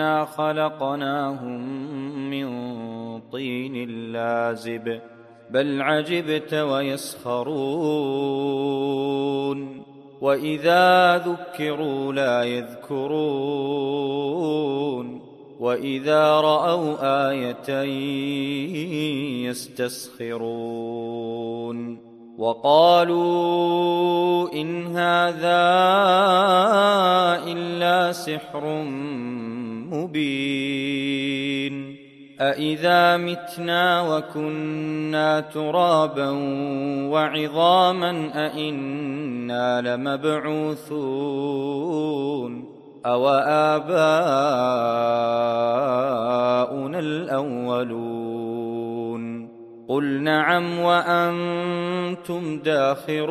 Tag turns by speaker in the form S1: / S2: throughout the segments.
S1: إنا خلقناهم من طين لازب بل عجبت ويسخرون وإذا ذكروا لا يذكرون وإذا رأوا آية يستسخرون وقالوا إن هذا إلا سحر مبين. أإذا متنا وكنا ترابا وعظاما أإنا لمبعوثون أوآباؤنا الأولون قل نعم وأنتم داخرون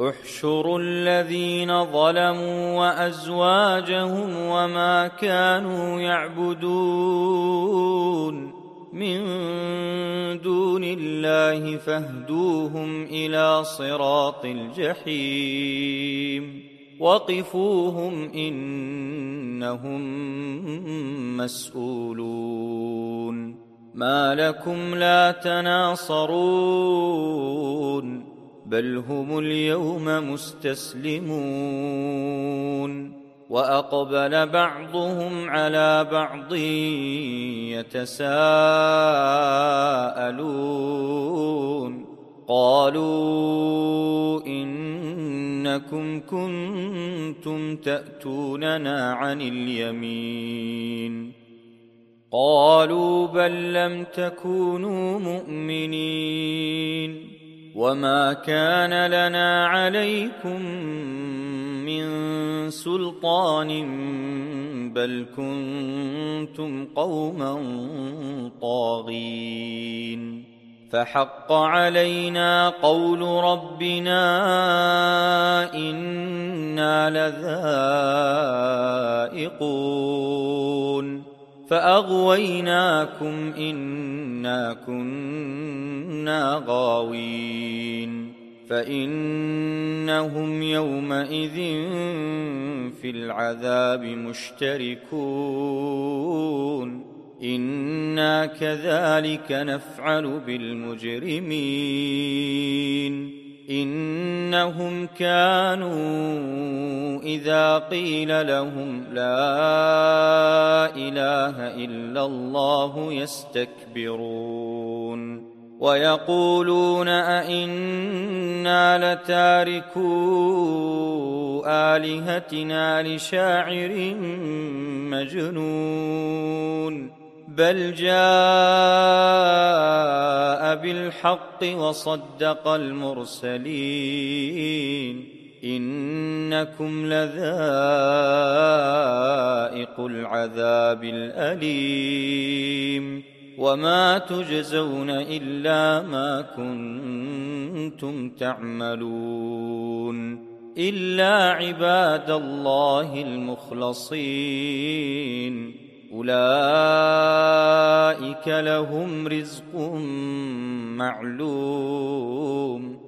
S1: احشروا الذين ظلموا وأزواجهم وما كانوا يعبدون من دون الله فاهدوهم إلى صراط الجحيم وقفوهم إنهم مسؤولون ما لكم لا تناصرون بل هم اليوم مستسلمون وأقبل بعضهم على بعض يتساءلون قالوا إنكم كنتم تأتوننا عن اليمين قالوا بل لم تكونوا مؤمنين وما كان لنا عليكم من سلطان بل كنتم قوما طاغين فحق علينا قول ربنا أنا لذائقون فاغويناكم انا كنا غاوين فانهم يومئذ في العذاب مشتركون أنا كذلك نفعل بالمجرمين انهم كانوا اذا قيل لهم لا إله إلا الله يستكبرون ويقولون أئنا لتاركو آلهتنا لشاعر مجنون بل جاء بالحق وصدق المرسلين إنكم لذائق العذاب الأليم وما تجزون إلا ما كنتم تعملون إلا عباد الله المخلصين أولئك لهم رزق معلوم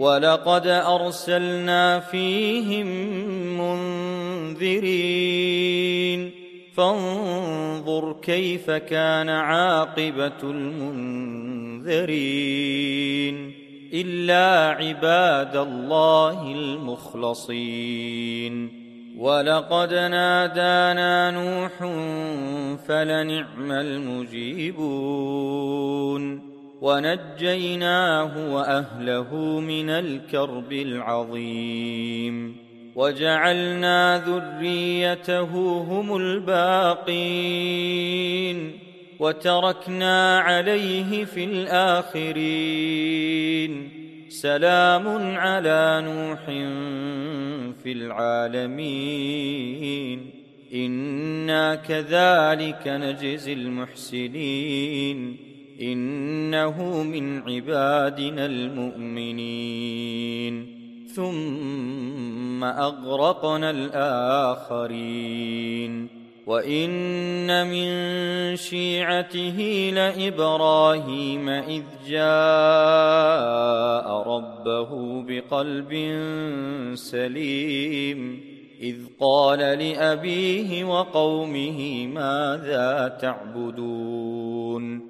S1: ولقد أرسلنا فيهم منذرين. فانظر كيف كان عاقبة المنذرين. إلا عباد الله المخلصين. ولقد نادانا نوح فلنعم المجيبون. ونجيناه وأهله من الكرب العظيم وجعلنا ذريته هم الباقين وتركنا عليه في الآخرين سلام على نوح في العالمين إنا كذلك نجزي المحسنين إنه من عبادنا المؤمنين. ثم أغرقنا الآخرين. وإن من شيعته لإبراهيم إذ جاء ربه بقلب سليم. إذ قال لأبيه وقومه ماذا تعبدون؟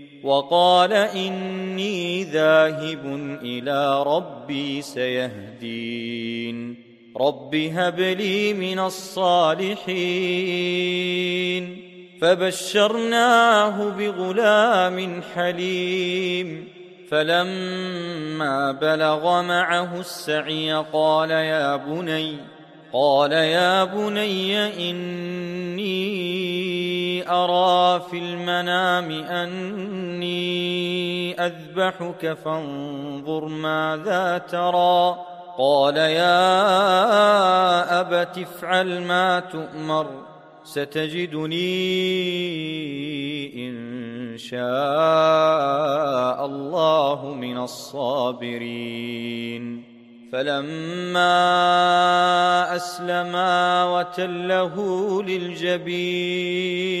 S1: وقال إني ذاهب إلى ربي سيهدين. رب هب لي من الصالحين. فبشرناه بغلام حليم. فلما بلغ معه السعي قال يا بني قال يا بني إني أرى في المنام أني أذبحك فانظر ماذا ترى. قال يا أبت افعل ما تؤمر ستجدني إن شاء الله من الصابرين. فلما أسلما وتله للجبين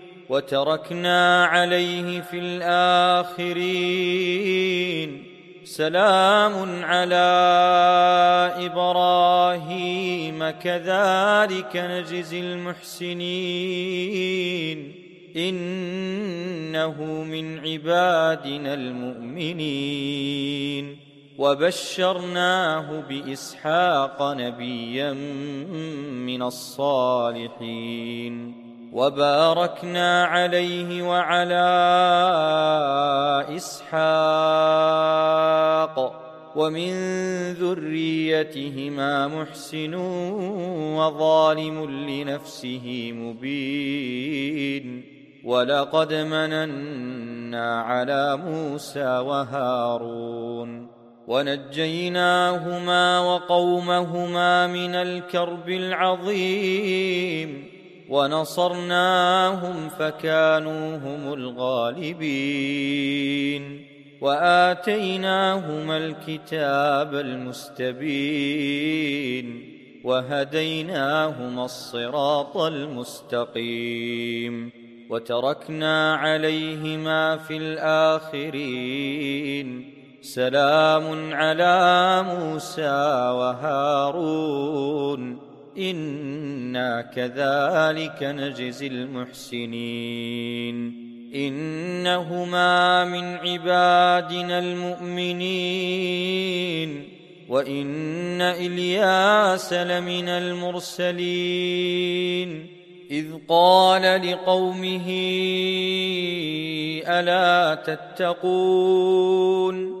S1: وتركنا عليه في الآخرين. سلام على إبراهيم. كذلك نجزي المحسنين. إنه من عبادنا المؤمنين. وبشرناه بإسحاق نبيا من الصالحين. وباركنا عليه وعلى إسحاق ومن ذريتهما محسن وظالم لنفسه مبين ولقد مننا على موسى وهارون ونجيناهما وقومهما من الكرب العظيم ونصرناهم فكانوا هم الغالبين واتيناهما الكتاب المستبين وهديناهما الصراط المستقيم وتركنا عليهما في الآخرين سلام على موسى وهارون أنا كذلك نجزي المحسنين انهما من عبادنا المؤمنين وان الياس لمن المرسلين إذ قال لقومه ألا تتقون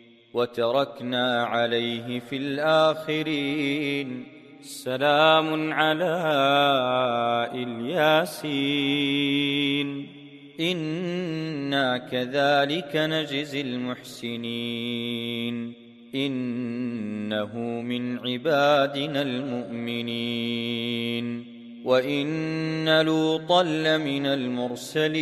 S1: وتركنا عليه في الآخرين. سلام على إلياسين. إنا كذلك نجزي المحسنين. إنه من عبادنا المؤمنين. وإن لوطا لمن المرسلين.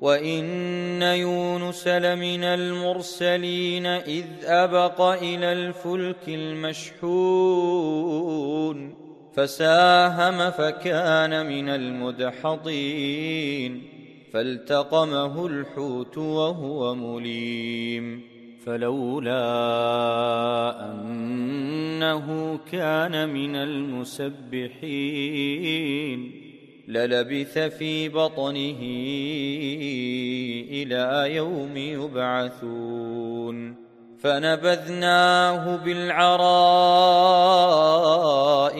S1: وإن يونس لمن المرسلين إذ أبق إلى الفلك المشحون فساهم فكان من المدحضين فالتقمه الحوت وهو مليم فلولا أنه كان من المسبحين للبث في بطنه إلى يوم يبعثون. فنبذناه بالعراء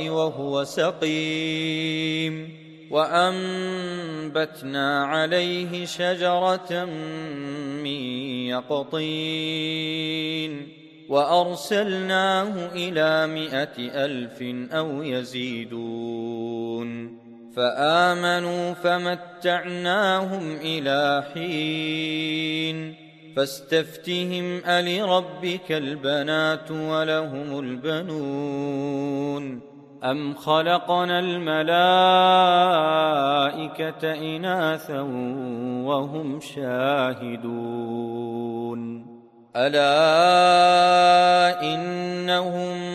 S1: وهو سقيم. وأنبتنا عليه شجرة من يقطين. وأرسلناه إلى مائة ألف أو يزيدون. فآمنوا فمتعناهم إلى حين فاستفتهم ألربك البنات ولهم البنون أم خلقنا الملائكة إناثا وهم شاهدون ألا إنهم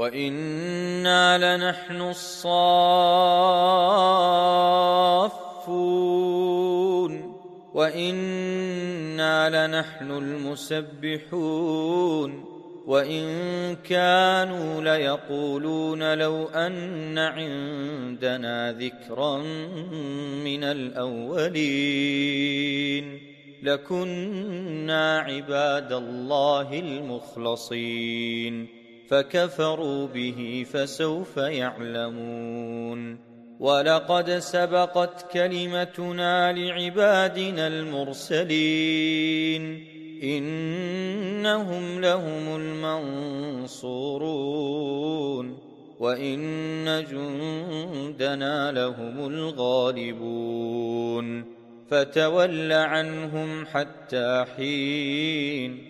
S1: وإنا لنحن الصافون وإنا لنحن المسبحون وإن كانوا ليقولون لو أن عندنا ذكرا من الأولين لكنا عباد الله المخلصين فكفروا به فسوف يعلمون. ولقد سبقت كلمتنا لعبادنا المرسلين. إنهم لهم المنصورون. وإن جندنا لهم الغالبون. فتول عنهم حتى حين